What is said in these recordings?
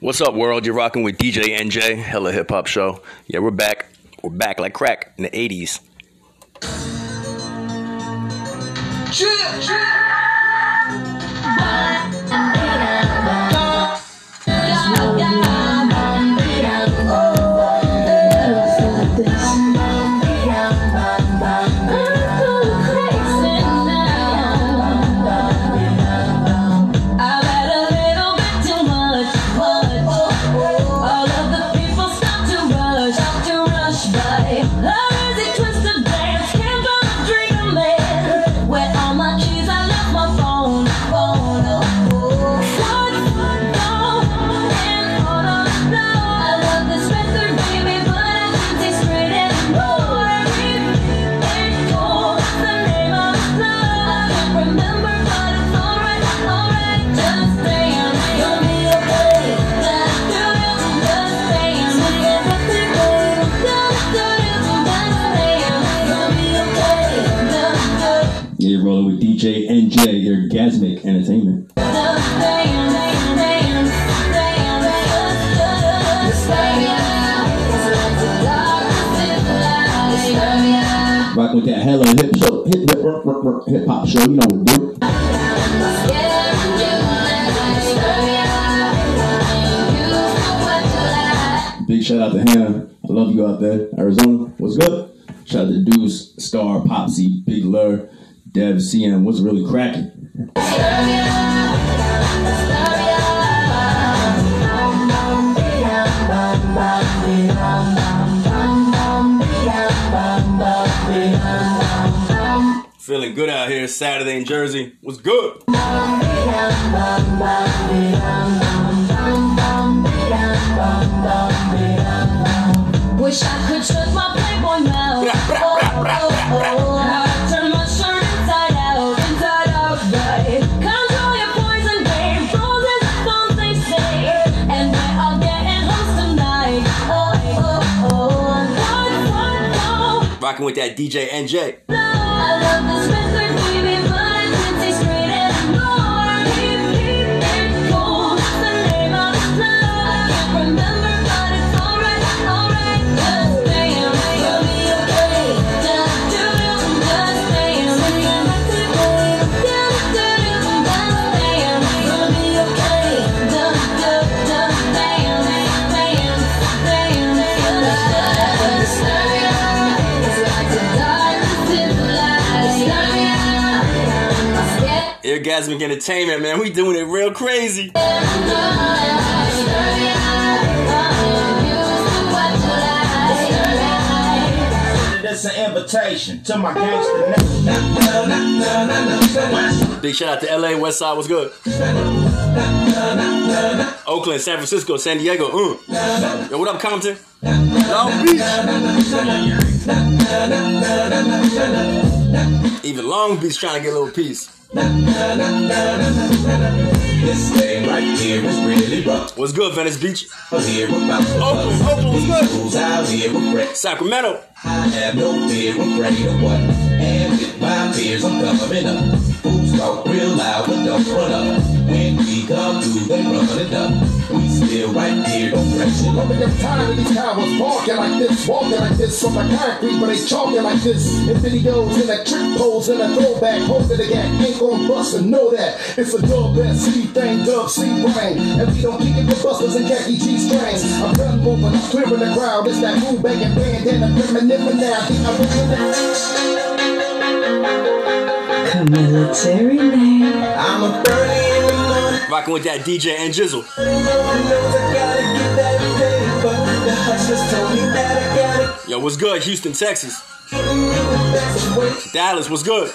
What's up, world? You're rocking with DJ NJ, Hella Hip Hop Show. Yeah, we're back. We're back like crack in the 80s. Chill, chill. Rocking with that Hella Hip Show, hip hip rock, rock, rock, hip hop show. You know what do. Big shout out to Hannah. I love you out there, Arizona. What's good? Shout out to Deuce, Star, Popsy, Big Lur, Dev, CM. What's really cracking? Feeling good out here Saturday in Jersey. was good? Wish I could my Rocking with that DJ NJ. Eargasmic Entertainment, man. We doing it real crazy. This an invitation to my gangster Big shout out to LA, West Side. What's good? Oakland, San Francisco, San Diego. Uh. Yo, what up, Compton? Long Beach. Even Long Beach trying to get a little piece. This thing right here is really rough. What's good, Venice Beach? Here about the Oakland, Oakland, what's good? Who's out here with Brett? Sacramento. I have no fear, afraid of what? And with my fears, I'm covering up. Fools talk real loud, but don't run up. When we come through, they run it up. We still right here, don't press it. Loving them tired of these cowards walking like this, walking like this on the concrete, but they chalking like this. In videos, in a trick pose, in a throwback, holding the gap, ain't gon' bust and know that. It's a dub that C thing, dub C brain. And we don't kick it with busters and khaki G strings. I'm done moving, I'm clearing the crowd. It's that move banging band and I'm reminiscing now. Think I'm Military man. I'm a birdie in the morning. Rocking with that DJ and Jizzle. Yo, what's good? Houston, Texas. Dallas, what's good?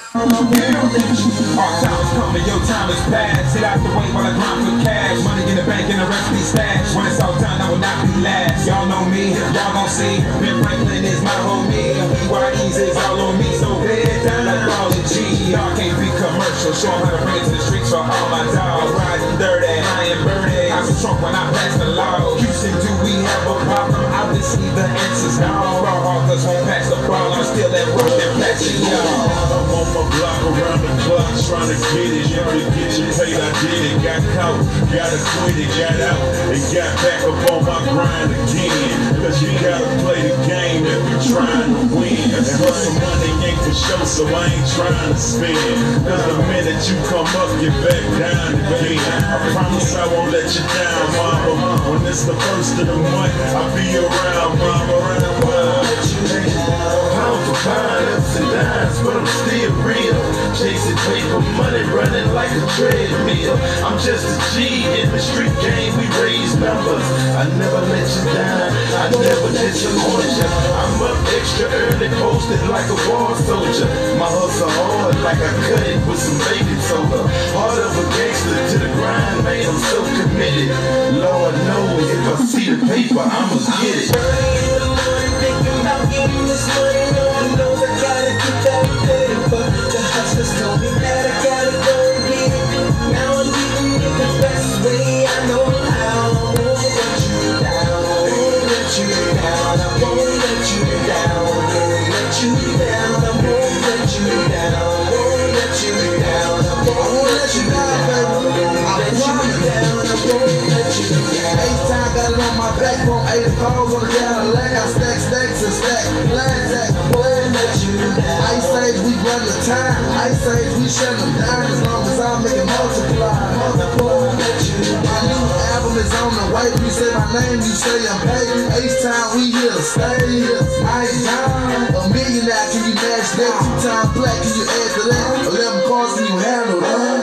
Cash. Money in the bank and the rest be stash. When it's all done, I will not be last. Y'all know me, y'all gon' see. Ben Franklin is my homie. BYE's is all on me, so head down like all the G. Y'all can't be commercial. Show 'em how to it to the streets for all my dogs. Riding dirty, I am birdie. I drunk when I passed the law. Houston, do we have a problem? Obviously the answer's no. Raw hawkers won't pass the ball. I'm still at work and flashing y'all. I'm on my block around the clock trying to get it. If you get your paid, I did it. Got got caught. Gotta quit it, got out, and got back up on my grind again. Cause you gotta play the game if you're trying to win. And hustle money ain't for show, so I ain't trying to spend. Cause the minute you come up, get back down again. I promise I won't let you down, mama. When it's the first of the month, I'll be around, mama. Pound for and but I'm still real. Chasing paper money, running like a treadmill. I'm just a G in the street game, we raise numbers. I never let you down, I never disappoint you. I'm up extra early, posted like a war soldier. My hustle hard, like I cut it with some baking Shut them down as long as I make it multiply. My new album is on the way. You say my name, you say I'm paid. H-time, we here to stay. Ice time, a millionaire, can you match that? Two-time black, can you add to that? Eleven cars, can you handle that?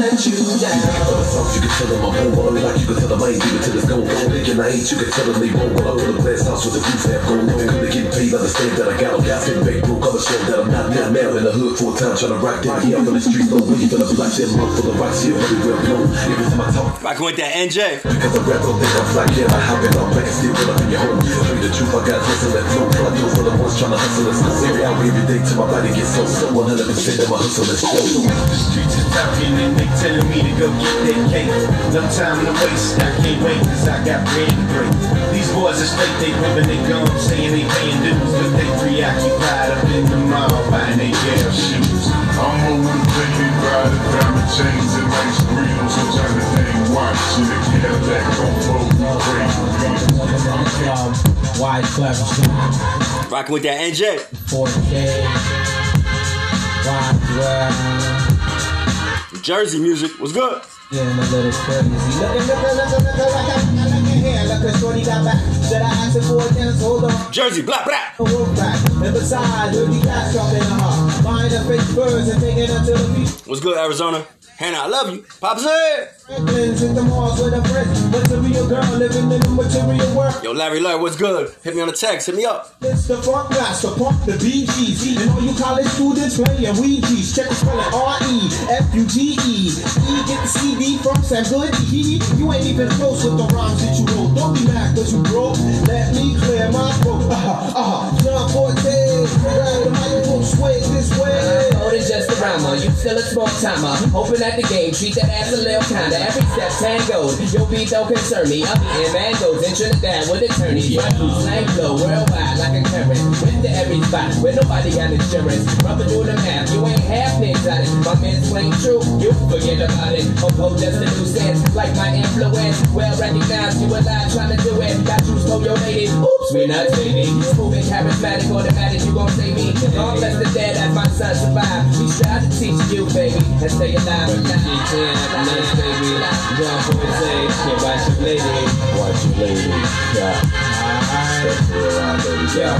let you down. Other songs you can tell them I'm home, all like you can tell them I ain't even till it's gone. Thinking I ain't, you can tell them they won't. When I pull a glass house with the roof half gone. Never could have getting paid, understand that I got them. Got sitting back broke, other show that I'm not now. Now in the hood full time, trying to rock down here from the streets. No way, finna block them up for the rocks here, everywhere blown. Every time I talk, Rocking with that NJ. because I rap, don't think I'm fly, yeah, I in, I'm back and still pull up in your home. Me the truth, I got hustle and flow. I do for the ones trying to hustle slow. Every hour, every day, till my body gets so so. 100% of my hustle and slow. The streets is talking and they telling me to go get that cake. No time to waste, I can't wait cause I got bread to break. These boys are straight, they rubbing their gums, saying they paying dues, but they preoccupied up in the mall buying they jail shoes. I'm a motivated by the diamond chains and nice grills. I'm trying to name watch in a Cadillac on both crazy wheels. Um, wide clever. Rocking with that NJ. 4K. Wide well. Jersey music was good. Getting a little crazy. Look at, look at, look at, look at, look at, look at here. Look at Shorty got back. Should I ask her for a dance? Hold on. Jersey, blah, blah. A wolf. And besides, dirty cats up in her. Buying her fake birds and taking her to the beach. What's good, Arizona? Hannah, I love you. Pop said. Franklin's in the malls with a friend. Girl living in the material world. Yo, Larry Larry, what's good? Hit me on the text. Hit me up. It's the funk master, pump the BGs. And all you college students playing Ouija's. Check the spelling R-E-F-U-G-E. E get the CD from Sam Good. He, you ain't even close with the rhymes that you wrote. Don't be mad cause you broke. Let me clear my throat. Uh-huh, uh-huh. John Forte, grab this way. Uh, oh, it's just a rhymer. You still a smoke timer. Hoping at the game, treat that ass a little kinda. Every step tangoed. Your beat don't concern me. I'm eating mangoes in Trinidad with attorneys. My blue slang flow worldwide like a current. With the every spot where nobody got insurance. Rubber do the math. You ain't half exotic. My men swing true. You forget about it. Oh, oh, just a new sense. Like my influence. Well recognized. You alive trying to do it. Got you stole your lady. Oops, we not baby. Smooth and charismatic, automatic. You gon' say me. God bless the dead as my son survive. We strive to teach you, baby, and stay alive. Nice, baby. John Forte, can't watch your lady. Watch your lady. Yeah. Ah, ah, Yeah.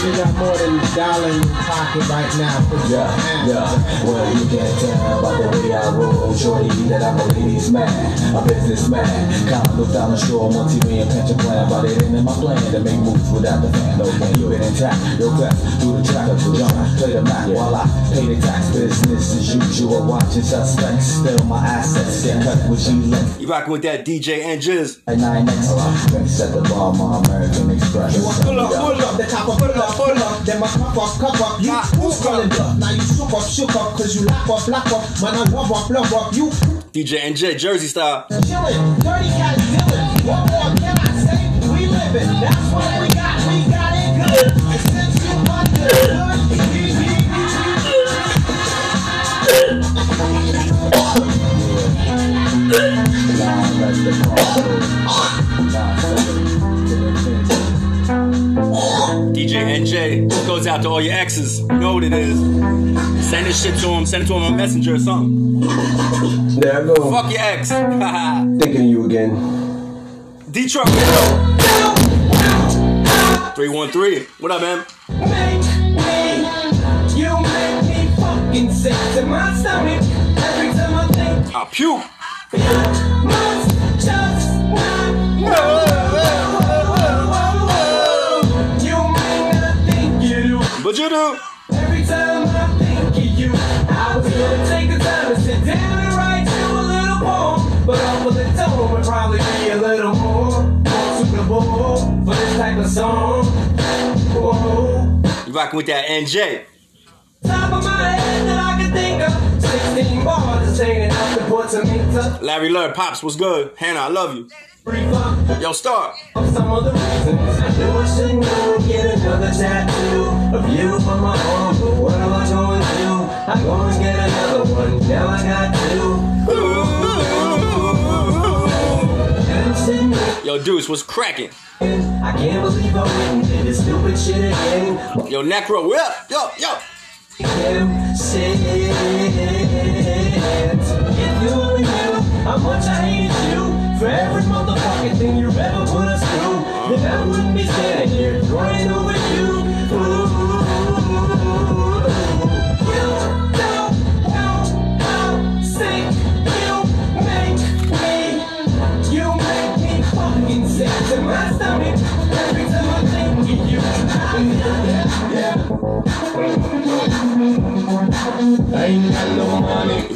You got more than a dollar in your pocket right now, Yeah, yeah. Well, you can't tell by the way I roll, shorty, that I'm a ladies' man, a businessman. Condo down the shore, multi-million pension plan, but it ain't in my plan to make moves without the fan. No, when you been intact, your class, do the track, of the jump, play the Mac while I pay the tax. Business as usual, watching suspects, still my assets get cut with you. You rocking with that DJ and Jizz. At 9X, drinks at the bar, my American Express. Pull up, pull up, the copper, pull up, pull up. Then my cup up, cup up. You who's calling bluff? Now you shook up, shook up, cause you laugh up, laugh up. Man, I love up, love up. You DJ NJ, Jersey style. chillin', dirty cat dealin'. What more can I say? We livin', that's what we got, we got it good. And since you understood, we, we, we, we, we. that's the problem. Nah, DJ NJ, this goes out to all your exes. You know what it is. Send this shit to them. Send it to them on Messenger or something. There I go. Fuck your ex. Thinking of you again. Detroit. 313. What up, man? You make me fucking sick to my stomach every time I think ah, I puke. You rocking with that NJ. Top of my head that I can think of. 16 bars is ain't enough to put some ink to Larry Lurd, Pops, what's good? Hannah, I love you. Yo, Star. of some other reasons. I knew I shouldn't go and get another tattoo of you for my arm. But what am I going to do? I go and get another one. Now I got two. Yo, Deuce, what's cracking? I can't believe I went and this stupid shit again. Yo, Necro, what up? Yo, yo. Him sit. If you only knew how much I hated you for every motherfucking thing you ever put us through, uh-huh.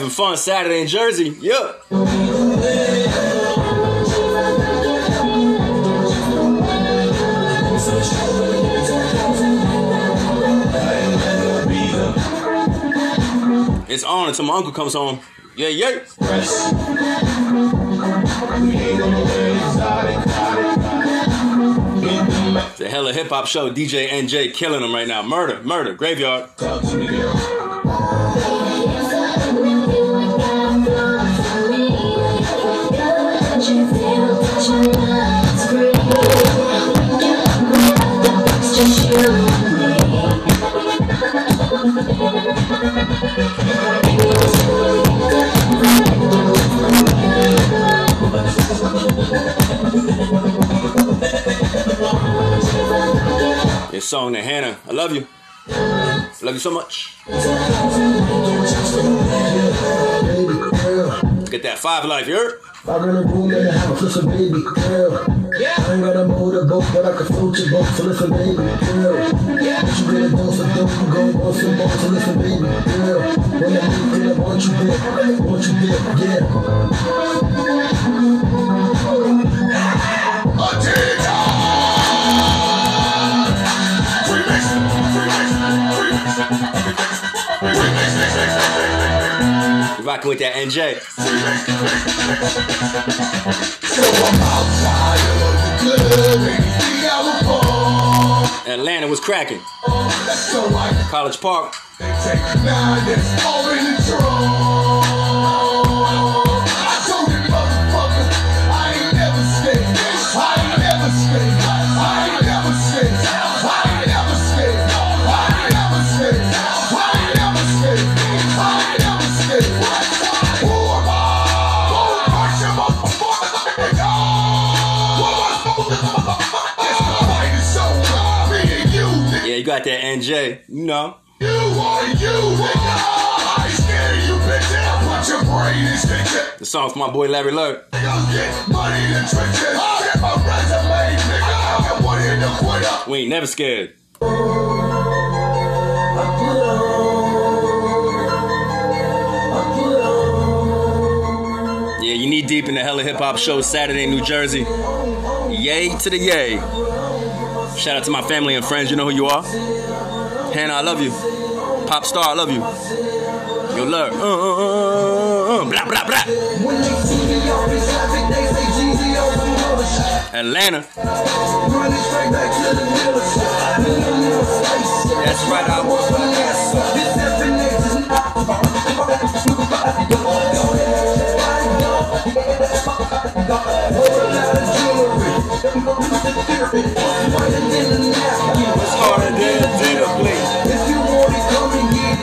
having fun Saturday in Jersey. Yeah. It's on until my uncle comes home. Yeah, yeah. A hella hip hop show. DJ NJ killing them right now. Murder, murder, graveyard. This song to Hannah. I love you. Love you so much. Get that five life, you heard? I run a room in the house, listen, baby, girl. I ain't got a motorboat, but I can float your boat, so listen, baby, girl. But you get a dose of dope, you gon' want some more, so listen, baby, girl. When I meet you, I want you there, want you there, yeah. You rocking with that NJ. Atlanta was cracking. College Park. got that NJ, you know. You are you, The song my boy Larry Lurk. We ain't never scared. Yeah, you need deep in the Hella Hip Hop Show Saturday, New Jersey. Yay to the yay. Shout out to my family and friends. You know who you are. Hannah, I love you. Pop star, I love you. Yo, love. Uh, uh, uh, uh, uh, blah, blah, blah. Me off in traffic, they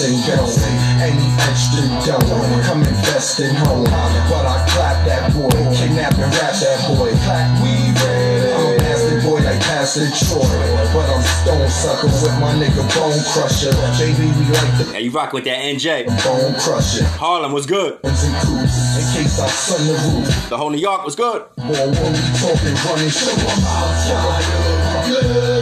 and go. Any extra dough, come invest in home. But I clap that boy, kidnap and rap that boy. Clap, we ready. I'm nasty boy like Pastor Troy. But I'm stone sucker with my nigga Bone Crusher. Baby, we like the Hey, you rock with that NJ. Bone Crusher. Harlem was good. In case I sun the roof. The whole New York was good. Boy, when we talking running, show 'em outside. Good,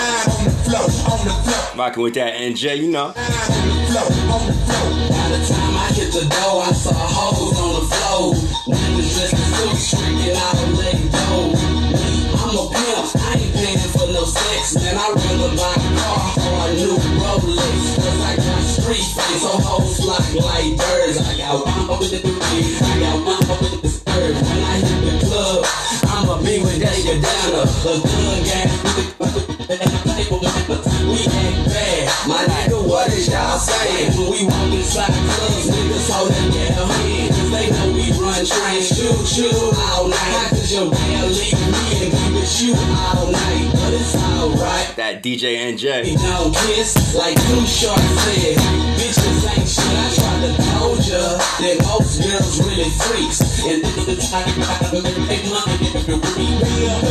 Rocking with that NJ, you know. By the time I hit the door, I saw hoes on the floor. Niggas dressed in suits, streaking out and letting go. I'm a pimp, I ain't paying for no sex. Man, I rather buy a car or a new Rolex. Cause I got street face, so hoes flock like birds. I got one with the three, I got one with the skirt. When I hit the club, I'ma be with David Banner. When we niggas hands. Cause they know we run trains, shoot, shoot all night. Your man leave me and be with you all night. But it's alright. That DJ NJ. don't kiss like Too Short said. Bitches ain't shit. I tried to told ya that most girls really freaks. And try to make money you. Real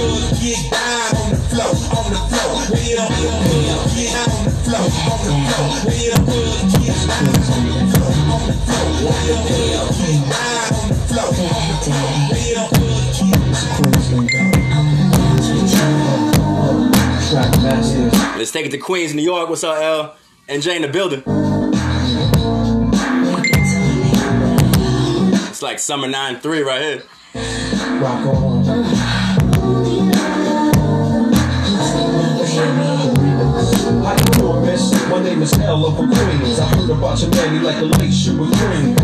get down on the floor, on the floor. Real hoods get down on the floor, on the floor. Real hoods get down on the floor, on the floor. Real hoods get down on the floor, on the floor. Real hoods get Let's take it to Queens, New York. What's up, L? NJ in the building. It's like summer 9-3 right here. rock on. Miss? My name is L of Queens. I heard about your he like a late sugar green.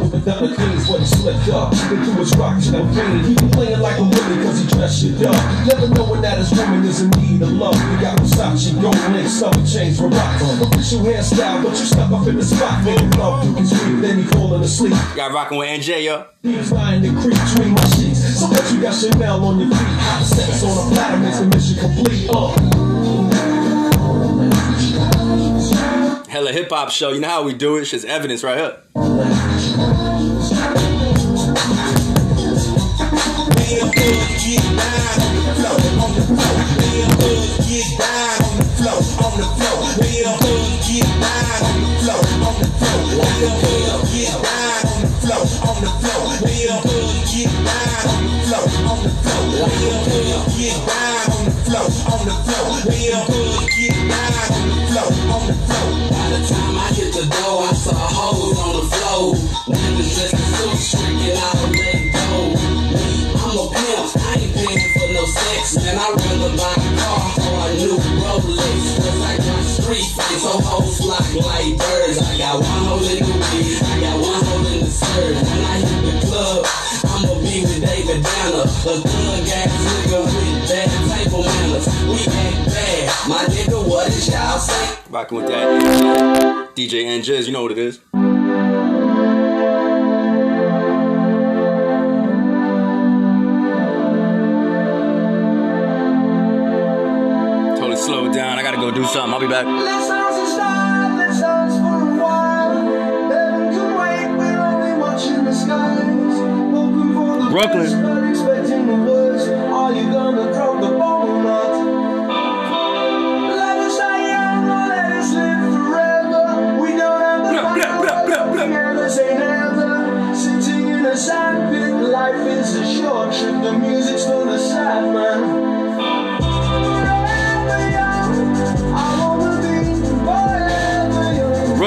Moving down the Queens, what he slipped up. Into his rocks and fiend. He playing like a woman cause he dressed shit up. Never knowing that his woman is in need of love. We got Versace, gold links, summer chains, with rocks. Official hairstyle, but you stuck up in the spot. Making love, you can scream, then he falling asleep. Got rocking with NJ, yo. He was lying in the creek between my sheets. So that you got Chanel on your feet. Hot sex on a platter makes the mission complete. Uh. Hella hip hop show. You know how we do it. Shit's evidence right here. Down on the floor. Real hoods get down on the floor, on the floor. By the time I hit the door, I saw hoes on the floor. Niggas dressed in suits, streaking out and letting go. I'm a pimp, I ain't paying for no sex. Man, I rather buy a car or a new Rolex. Cause I got street face, so hoes flock like birds. I got one hole in the weed, I got one hole in the skirt. When I hit the club, I'ma be with David Banner. Rocking with that DJ and NJs, you know what it is. Totally slowed down. I gotta go do something. I'll be back. Let's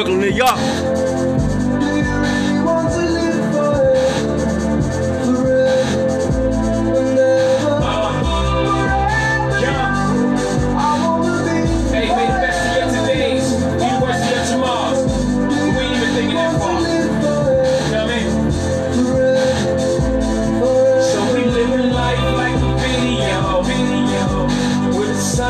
Brooklyn, New York.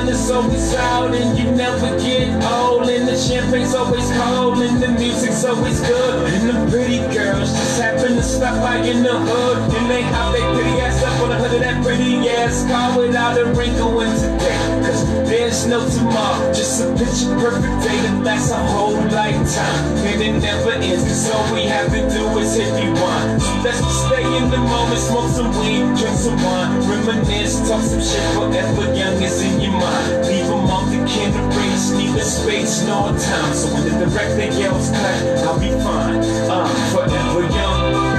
Sun is always out and you never get old. And the champagne's always cold and the music's always good. And the pretty girls just happen to stop by in the hood. And they hop their pretty ass up on the hood of that pretty ass car without a wrinkle in today. Cause there's no tomorrow, just a picture perfect day that lasts a whole lifetime. And it never ends, cause all we have to do is hit rewind. Let's stay in the moment, smoke some weed, drink some wine, reminisce, talk some shit forever young is in your mind. Leave them off the candle race, neither space nor time. So when the director yells cut, I'll be fine. I'm forever young.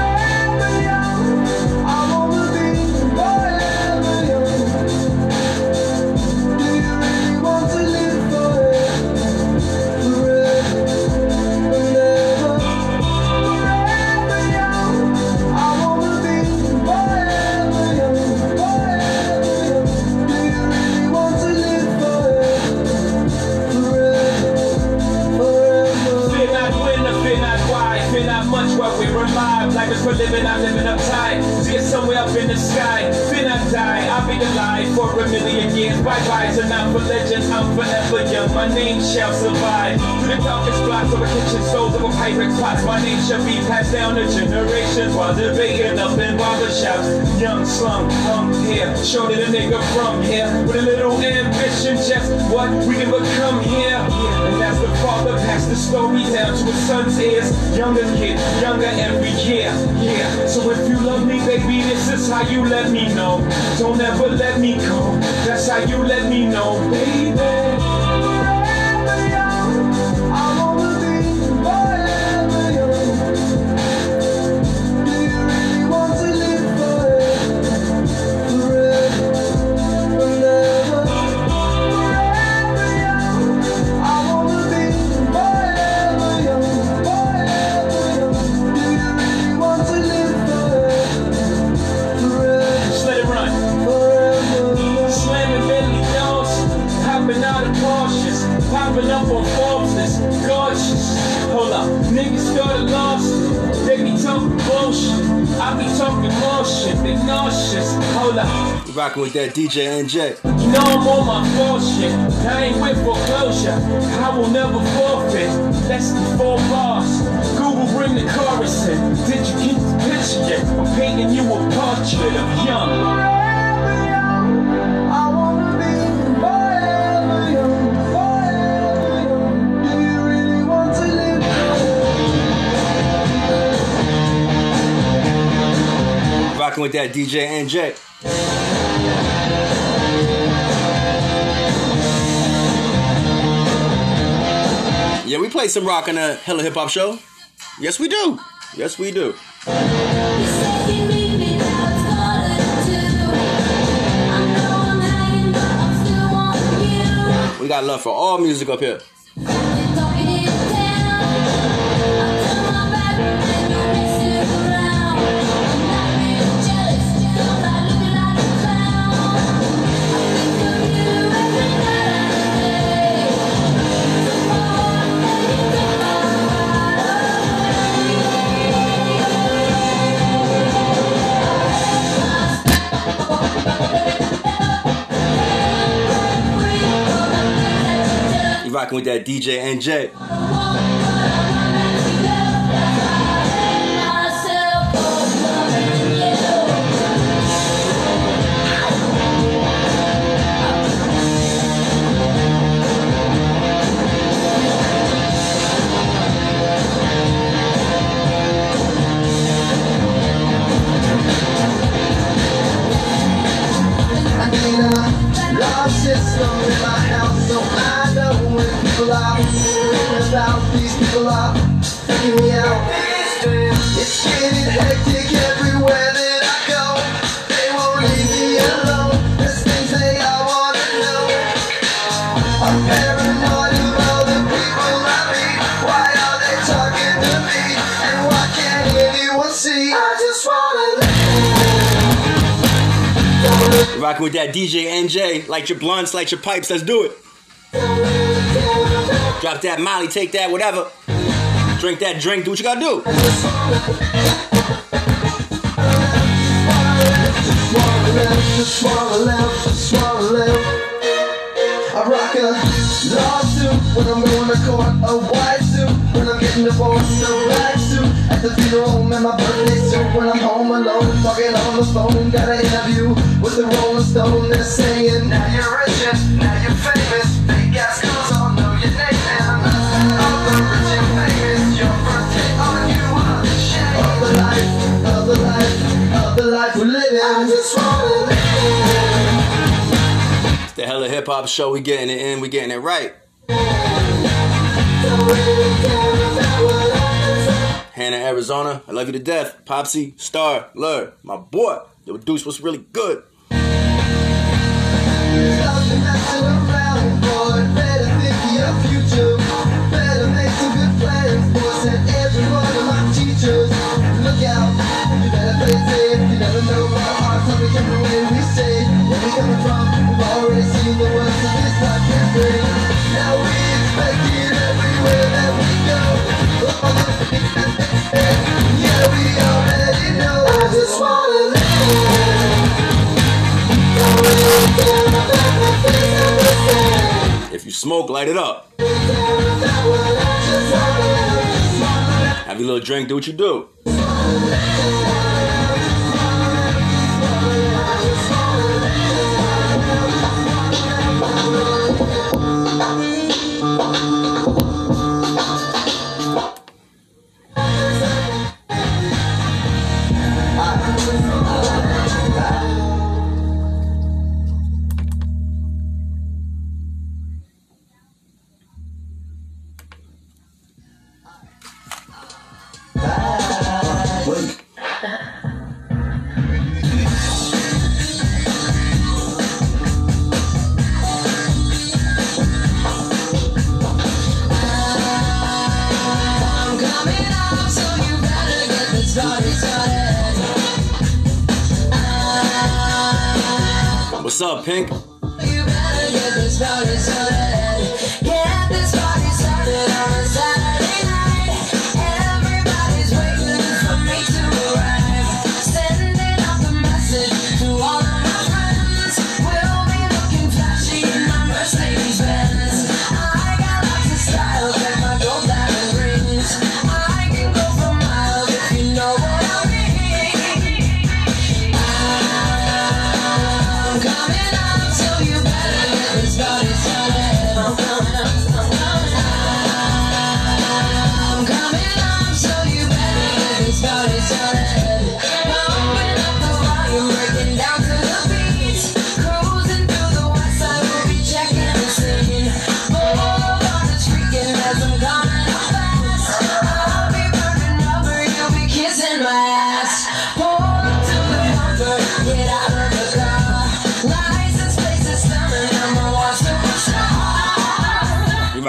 A million years. Bye byes are not for legends, I'm forever young. My name shall survive. Through the darkest blocks over kitchen stoves, over Pyrex pots, my name shall be passed down to generations while they're debating up in barbershops. Young slum, hung here, Show shorter the nigga from here. With a little ambition, just what we can become here. The father passed the story down to his son's ears, younger kid, younger every year. Yeah, so if you love me, baby, this is how you let me know. Don't ever let me go. That's how you let me know, baby. Motion, they nauseous. Hold up. We rocking with that DJ NJ. You know I'm on my bullshit. I ain't with foreclosure. I will never forfeit. Less than four bars. Google bring the chorus in. Did you get the picture yet? I'm painting you a portrait of young. Rocking with that DJ NJ. Yeah, we play some rock on the Hella Hip Hop Show. Yes, we do. Yes, we do. We got love for all music up here. Rocking with that DJ NJ. System in with that DJ NJ. Light your blunts, light your pipes. Let's do it. Drop that Molly, take that, whatever. Drink that drink, do what you gotta do. swallow, swallow. I rock a lawsuit when I'm going to court, a white suit when I'm getting divorced, a black at the funeral, and my birthday suit when I'm home alone, talking on the phone. Got an interview with the Rolling Stone. They're saying, Now you're rich and now you're famous. Big ass girls all know your name and all the rich and famous. Your birthday, all you want to share of the life, of the life, of the life we're living. I just wanna live. It's the Hella Hip Hop Show. We getting it in, we getting it right. Hannah, Arizona. I love you to death. Popsy, Star, Lur, my boy. The Deuce, was really good? If you smoke, light it up. Have your little drink, do what you do. What's up, Pink?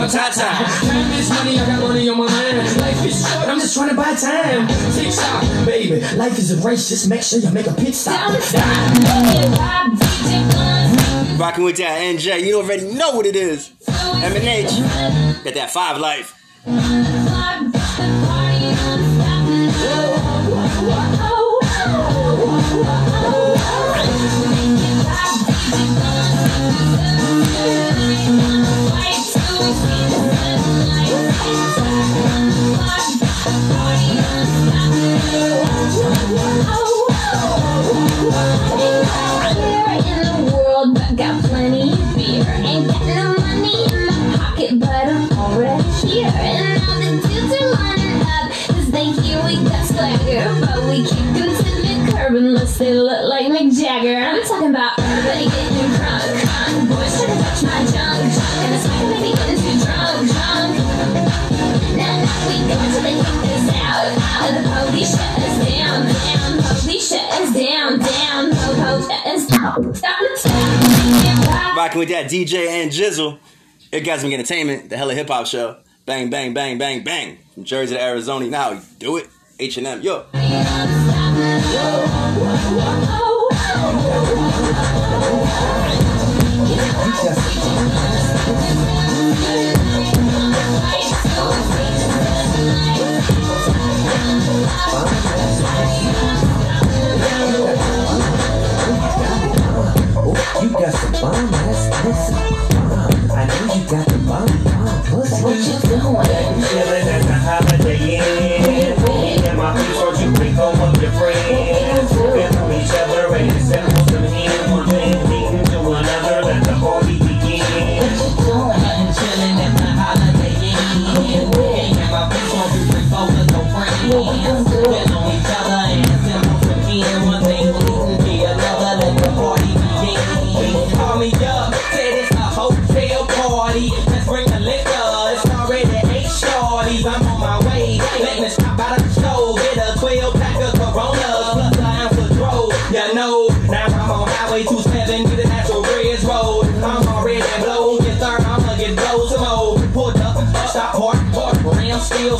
name my top time. Time is money, I got money on my mind. Life is short, I'm just trying to buy time. Tick tock, baby. Life is a race, just make sure you make a pit stop. Rocking with that NJ, you already know what it is. M&H, got that five life. Rocking with that DJ and Jizzle. Orgasmic Entertainment, the hella hip hop show. Bang, bang, bang, bang, bang. From Jersey to Arizona. Now you do it. H&M, yo. You got some bomb ass pussy. Uh, I know you got the bomb bomb pussy. What you doing?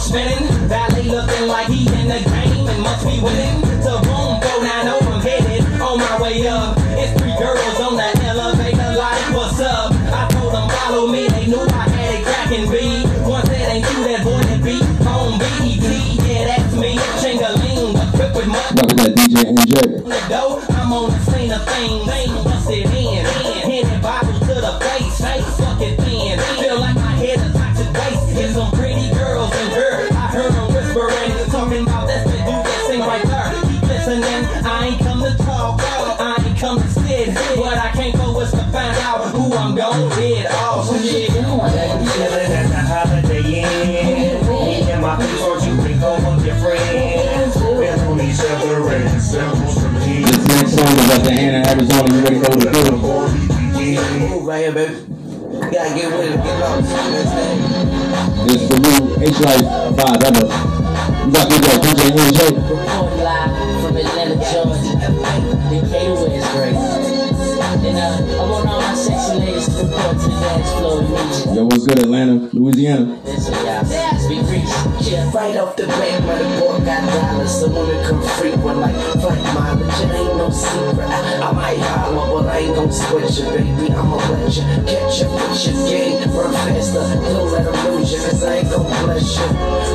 Spinning. Valet looking like he in the game and must be winning. To boom, go down, oh, I'm headed on my way up. It's three girls on the elevator, like what's up? I told them follow me, they knew I had it cracking B. One said ain't you that boy that beat on BET, yeah that's me. Chingaling, equipped with that DJ NJ. on the dough, I'm on the scene of things. Things busted in, song is the Anna, Arizona. You already know what Let to the do. party. Move right here, baby. You gotta get with it, get lost. Understand? This for you, H Life 5 ever. You got with that DJ NJ. Report live from Atlanta, Georgia. In Cato West, great. And uh, I want all my sexy ladies to report to the dance floor immediately. Yo, what's good, Atlanta, Louisiana? Listen, y'all. Speak Greek. Yeah, right off the bat, when the boy got dollars, the woman come frequent like flight mileage. It ain't no secret. I, I might holler, but I ain't gon' sweat you, baby. I'ma let you catch up with your game. Run faster, don't let 'em lose you, cause I ain't gon' bless you.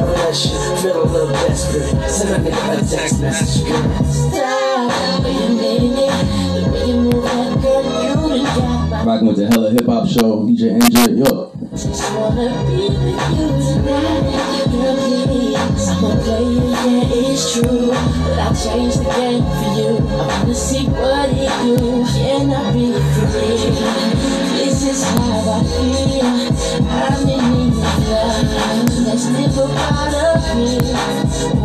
Unless you feel a little desperate. Send a nigga a text message, girl. Stop, wait a minute. The way you move that girl, you done got my Rocking with the hella hip hop show, DJ NJ. Yo, Just wanna be with you tonight, girl, please. I'm a player, yeah, it's true. But I'll change the game for you. I wanna see what it do. Can I be free? This is how I feel. I'm in need of love. Live a part of me.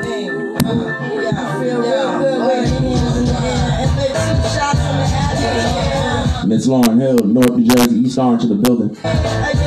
Miss Lauren Hill, North New Jersey, East Orange to the building.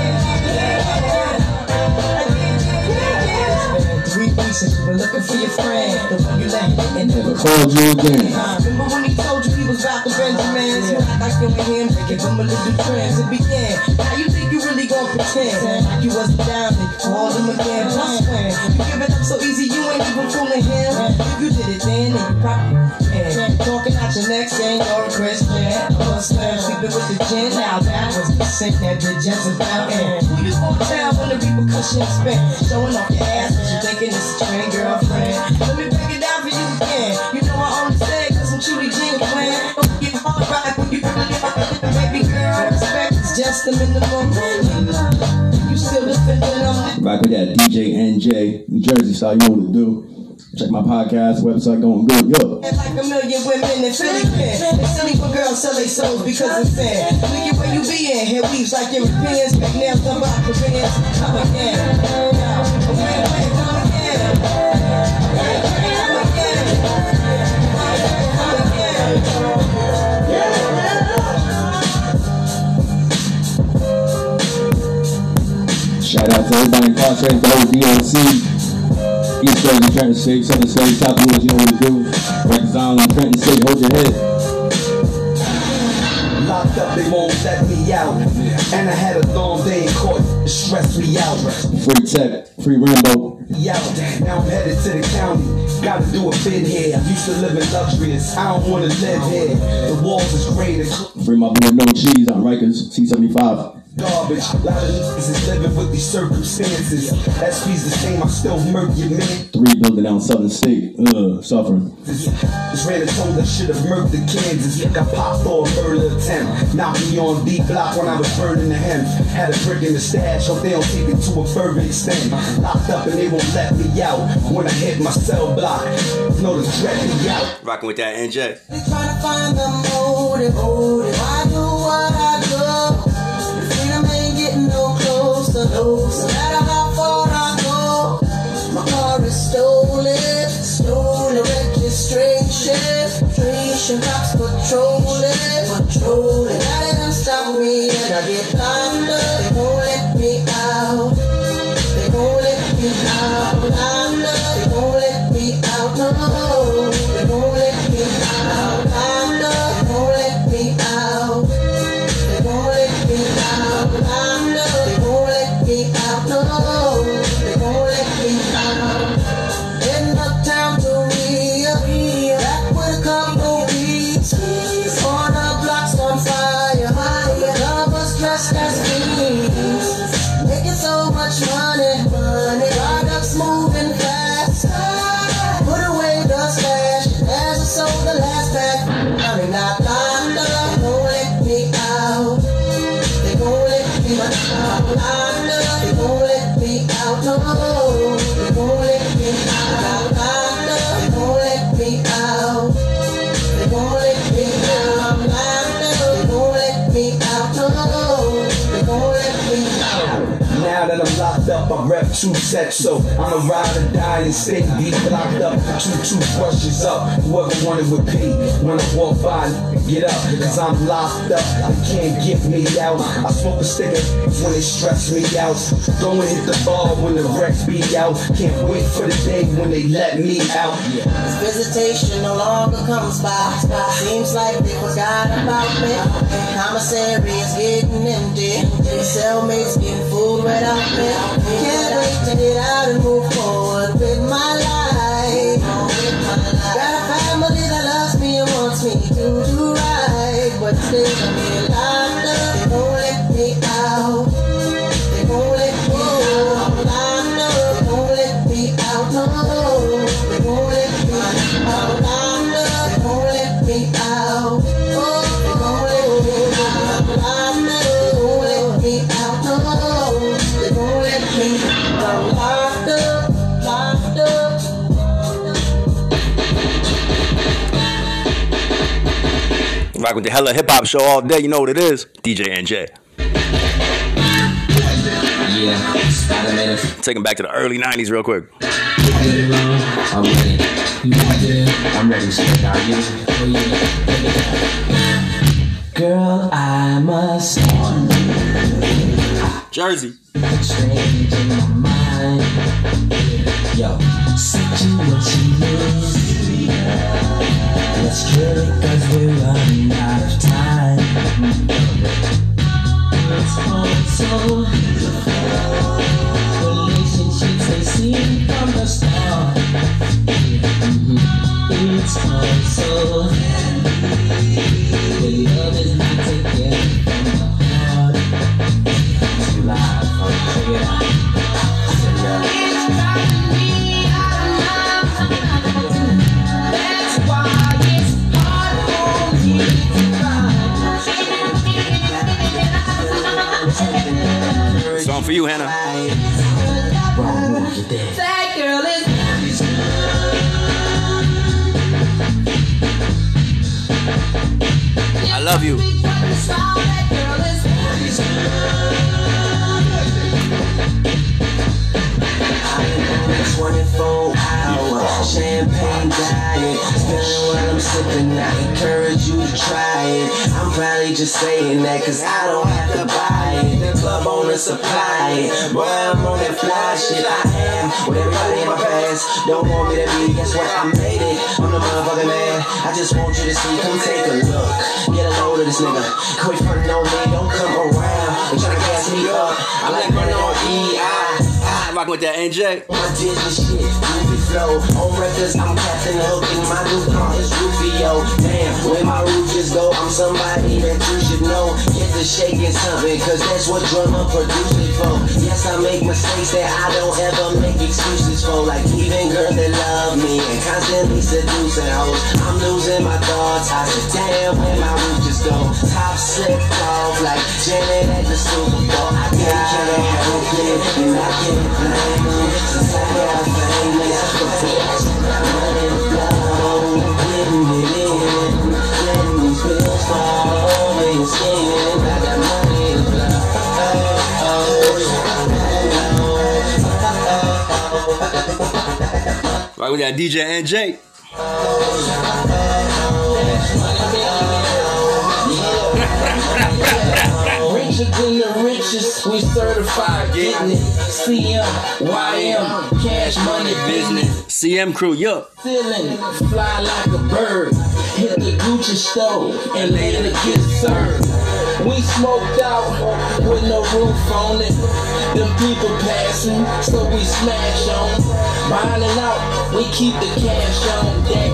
Been looking for your friend, The one you let and never called you again. Remember when he told you he was about to Benjamins? You act like you with him, give him a little trance. It began. Now you think you really gon' pretend like you wasn't down, you called him again. Just when you give it up so easy, you ain't even fooling him. If you did it then, then you probably can. Talking out your neck saying you're a Christian. Or slam sleeping with the gin. Now that was sick that did Jezebel. And who you gon' tell when the repercussions spin? Showing off your ass, but you thinking it's a train girlfriend. Let me break it down for you again. You know I only say cause I'm truly genuine. Don't get hard right when you really the baby girl. Respect is just the minimum. You still defending on Rock with that DJ NJ, New Jersey style, you know what to do. Check my podcast website, going good. Yo, Like a million women in Philly pen. It's silly for girls sell their souls because it's sin. Look at where you be in. Hair weaves like Europeans. Big nails done by Koreans. Come again. Wait, wait, come again. Come again. Come again. shout out to everybody incarcerated, the whole DOC, East Jersey, Trenton State, Southern State, South Louis, you know what to do. Rikers Island, Trenton State, hold your head. Locked up, they won't let me out. And I had a long day in court, it stressed me out. Free Tech, Free Rainbow. Out. Now I'm headed to the county. Gotta do a bid here. Used to live in luxurious. I don't wanna live here. The walls is gray. Free my boy No Cheese on Rikers, C75. Garbage. A lot of niggas is living with these circumstances. SP's the same. I still murk your man. Three building out Southern State, uh, suffering. This ran a told I should have murked the Kansas. Got popped for a murder attempt. Knocked me on B block when I was burning the hemp. Had a brick in the stash. Hope they don't take it to a further extent. Locked up and they won't let me out. When I hit my cell block, know to dread me out. Rocking with that NJ. Trying to find the motive. Why Registration cops two sets, so I'ma ride or die and stay deep locked up. Two toothbrushes up, whoever wanted would pay. When I walk by, get up, cause I'm locked up. Can't get me out. I smoke a sticker when it stress me out. Go and hit the bar when the wrecks be out. Can't wait for the day when they let me out. This visitation no longer comes by. Seems like they forgot about me. Commissary is getting empty. Cellmates getting food without me. Can't wait to get out and move forward with my life. Got a family that loves me and wants me to do right. But they Rock with the hella hip hop show all day. You know what it is. DJ NJ. Yeah. Take him back to the early 90s real quick. I'm ready. I'm ready, straight are you? Girl, I must Jersey. change in my mind. Yo, situation is Let's cause we're running out of time. It's Relationships they seem from the start. It's for you, Hannah. Wrong move, you're dead. That girl is I love you. 24 hours, champagne diet. Spilling what I'm sipping, I encourage you to try it. I'm probably just saying that cause I don't have to buy it. The club owner supply it. Boy, I'm on that fly shit. I am with everybody in my past. Don't want me to be, guess what? I made it. I'm the motherfucking man. I just want you to see, come take a look. Get a load of this nigga. Quit frontin' on me, don't come around. And try to gas me up. I like running on EI. Rocking with that NJ. On records, I'm Captain Hook, and my new car is Rufio. Damn, when my roots just go, I'm somebody that you should know. Get to shaking something, cause that's what drummer produce it for. Yes, I make mistakes that I don't ever make excuses for. Like even girls that love me and constantly seducing hoes. I'm losing my thoughts. I said, damn, when my roots just go. Top slipped off like Janet at the Super Bowl. I can't help it, and I can't blame them. Since I it in, we got money to blow. Rock with that DJ NJ. Richer than the richest, we certified getting it. CM, YM, cash money business. CM crew, yup. Feeling fly like a bird. Hit the Gucci store and later get served. We smoked out with no roof on it. Them people passing, so we smash on. Buying out, we keep the cash on deck.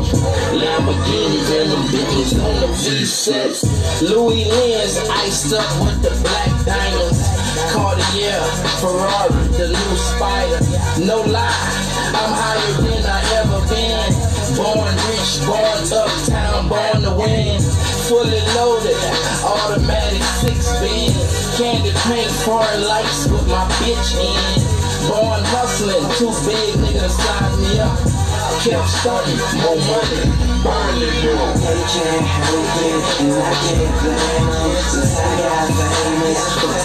Lamborghinis and them bitches on the V6. Louis Lens iced up with the black diamonds. Cartier, Ferrari, the new Spider. No lie, I'm higher than I ever been. Born rich, born uptown, born to win. Fully loaded, automatic foreign lights with my bitch in. Born hustling, too big nigga to size me up. Kept starting, more money, burning more. They can't help it, and I can't blame them. Since I got famous, but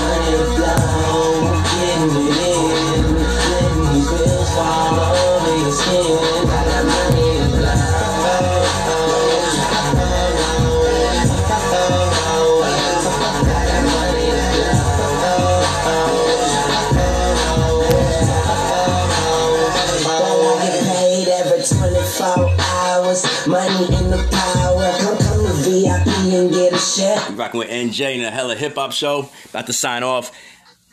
money blow, getting it in, letting these bills fall over your skin. With NJ in a hella hip hop show. About to sign off.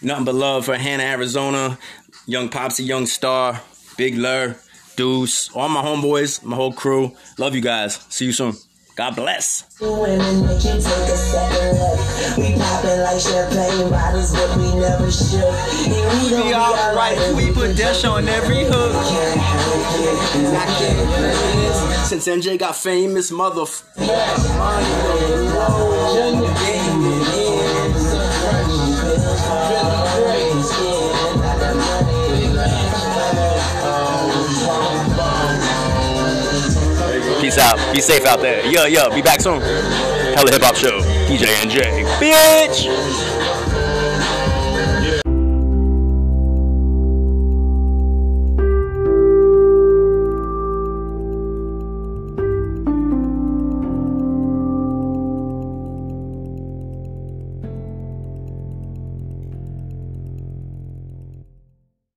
Nothing but love for Hannah, Arizona. Young Popsy, Young Star, Big Lur, Deuce, all my homeboys, my whole crew. Love you guys. See you soon. God bless. Women make you take a second look. We poppin' like champagne bottles, but we never shook. And we don't be alright. We put Dash on every hook. Can't help it, and I can't. Since NJ got famous, mother. Peace out. Be safe out there. Yo, yo. Be back soon. Hella Hip Hop Show. DJ NJ. Bitch.